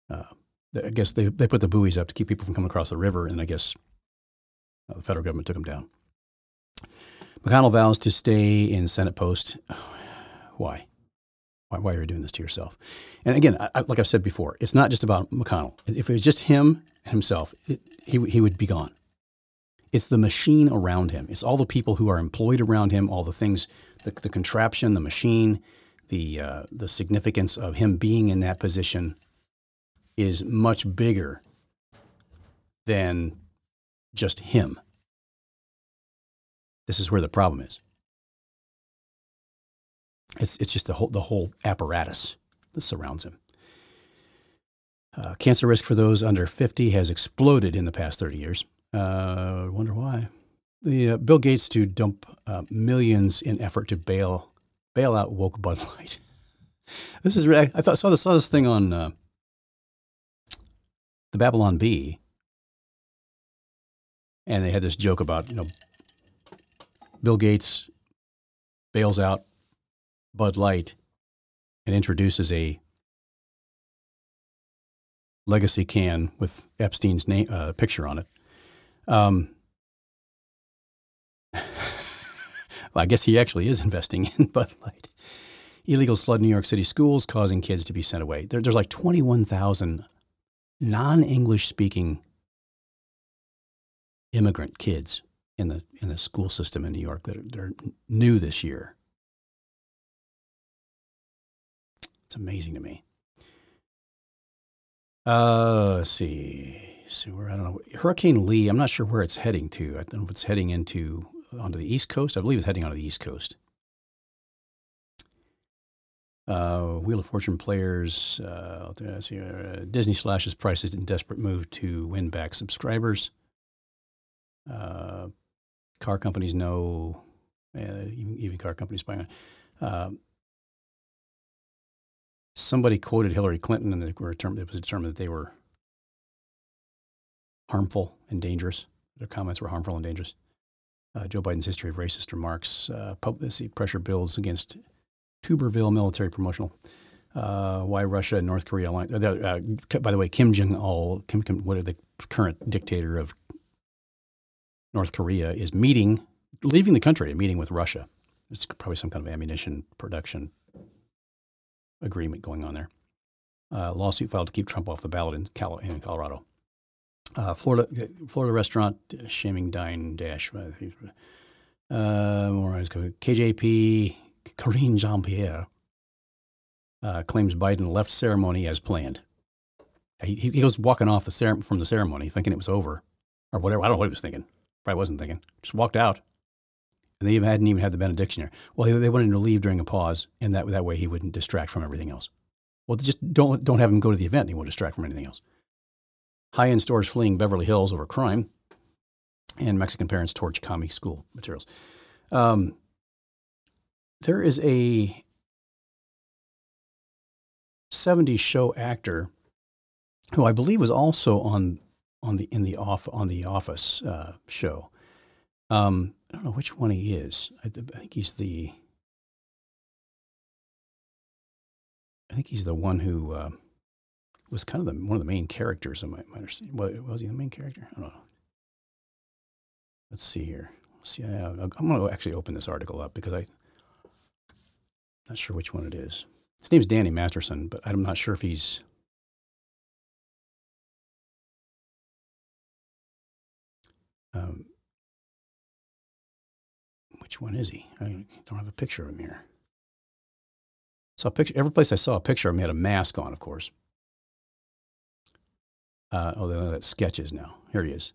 Speaker 1: Uh, I guess they, they put the buoys up to keep people from coming across the river, and I guess uh, the federal government took them down. McConnell vows to stay in Senate post. [sighs] Why? Why, why are you doing this to yourself? And again, I, like I've said before, it's not just about McConnell. If it was just him himself, it, he, he would be gone. It's the machine around him. It's all the people who are employed around him, all the things, the, the contraption, the machine, the, uh, the significance of him being in that position is much bigger than just him. This is where the problem is. It's, it's just the whole, the whole apparatus that surrounds him. Uh, cancer risk for those under 50 has exploded in the past 30 years. Uh, wonder why. The uh, Bill Gates to dump uh, millions in effort to bail bail out woke Bud Light. [laughs] This is I thought saw this saw this thing on uh, the Babylon Bee, and they had this joke about you know Bill Gates bails out Bud Light and introduces a legacy can with Epstein's name uh, picture on it. Um, [laughs] well, I guess he actually is [laughs] investing in Bud Light. Illegals flood New York City schools, causing kids to be sent away. There, there's like 21,000 non English speaking immigrant kids in the, in the school system in New York that are, are new this year. It's amazing to me. Uh, let's see. So where I don't know Hurricane Lee. I'm not sure where it's heading to. I don't know if it's heading into onto the East Coast. I believe it's heading onto the East Coast. Uh, Wheel of Fortune players. Uh, see, uh, Disney slashes prices in desperate move to win back subscribers. Uh, car companies know, even, car companies buying. Somebody quoted Hillary Clinton, and it was determined that they were harmful and dangerous. Their comments were harmful and dangerous. Uh, Joe Biden's history of racist remarks, uh, publicity pressure bills against Tuberville military promotional. Uh, why Russia and North Korea align? Uh, uh, by the way, Kim Jong Il, Kim, Kim, what the current dictator of North Korea, is meeting, leaving the country, and meeting with Russia. It's probably some kind of ammunition production agreement going on there. Uh, lawsuit filed to keep Trump off the ballot in, Cal- in Colorado. Uh, Florida Florida restaurant shaming dine dash. Uh, more KJP Karine Jean Pierre uh, claims Biden left ceremony as planned. He, he goes walking off the cer- from the ceremony thinking it was over or whatever. I don't know what he was thinking. Probably wasn't thinking. Just walked out. And they even hadn't even had the benediction here. Well, they, wanted him to leave during a pause, and that, that way he wouldn't distract from everything else. Well, just don't, don't have him go to the event. He won't distract from anything else. High end stores fleeing Beverly Hills over crime, and Mexican parents torch comic school materials. Um, there is a 70s show actor who I believe was also on on the in the off on the Office uh, show. Um, I don't know which one he is. I, I, think he's the. I think he's the one who uh, was kind of the, one of the main characters in my, understanding. Was he the main character? I don't know. Let's see here. Let's see, I, I'm going to actually open this article up because I'm not sure which one it is. His name's Danny Masterson, but I'm not sure if he's. Um, which one is he? I don't have a picture of him here. A picture. Every place I saw a picture of him had a mask on, of course. Uh, oh, that's sketches now. Here he is.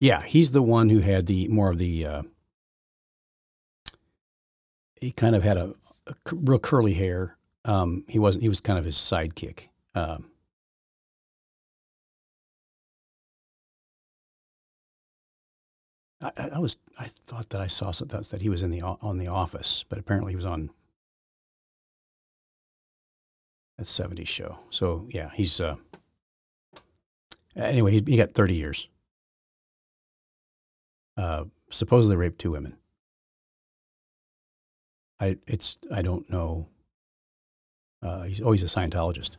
Speaker 1: Yeah, he's the one who had the more of the. Uh, he kind of had a, a real curly hair. Um, he wasn't. He was kind of his sidekick. Um, I, I, was. I thought that I saw that, that he was in the on the Office, but apparently he was on that '70s show. So yeah, he's. Uh, Anyway, he, he got 30 years. Uh, supposedly raped two women. I it's I don't know. Uh, he's always oh, a Scientologist.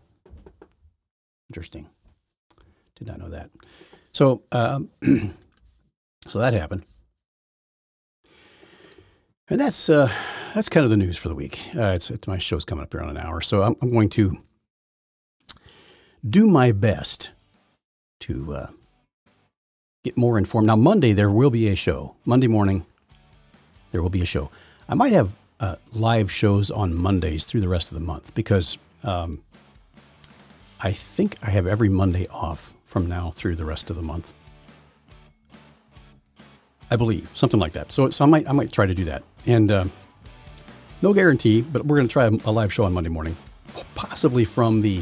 Speaker 1: Interesting. Did not know that. So um, [clears throat] so that happened, and that's uh, that's kind of the news for the week. Uh, it's, it's my show's coming up here in an hour, so I'm, I'm going to do my best to uh, get more informed. Now, Monday, there will be a show. Monday morning, there will be a show. I might have uh, live shows on Mondays through the rest of the month because um, I think I have every Monday off from now through the rest of the month. I believe something like that. So, so I might I might try to do that. And uh, no guarantee, but we're going to try a, live show on Monday morning, possibly from the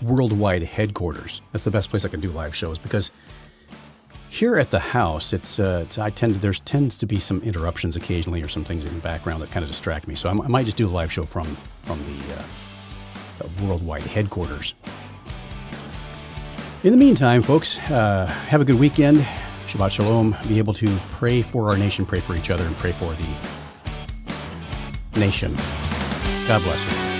Speaker 1: worldwide headquarters. That's the best place I can do live shows because here at the house, it's, uh, it's I tend to, there's tends to be some interruptions occasionally or some things in the background that kind of distract me. So I, I might just do a live show from from the, uh, the worldwide headquarters. In the meantime, folks, uh, have a good weekend. Shabbat Shalom. Be able to pray for our nation, pray for each other, and pray for the nation. God bless you.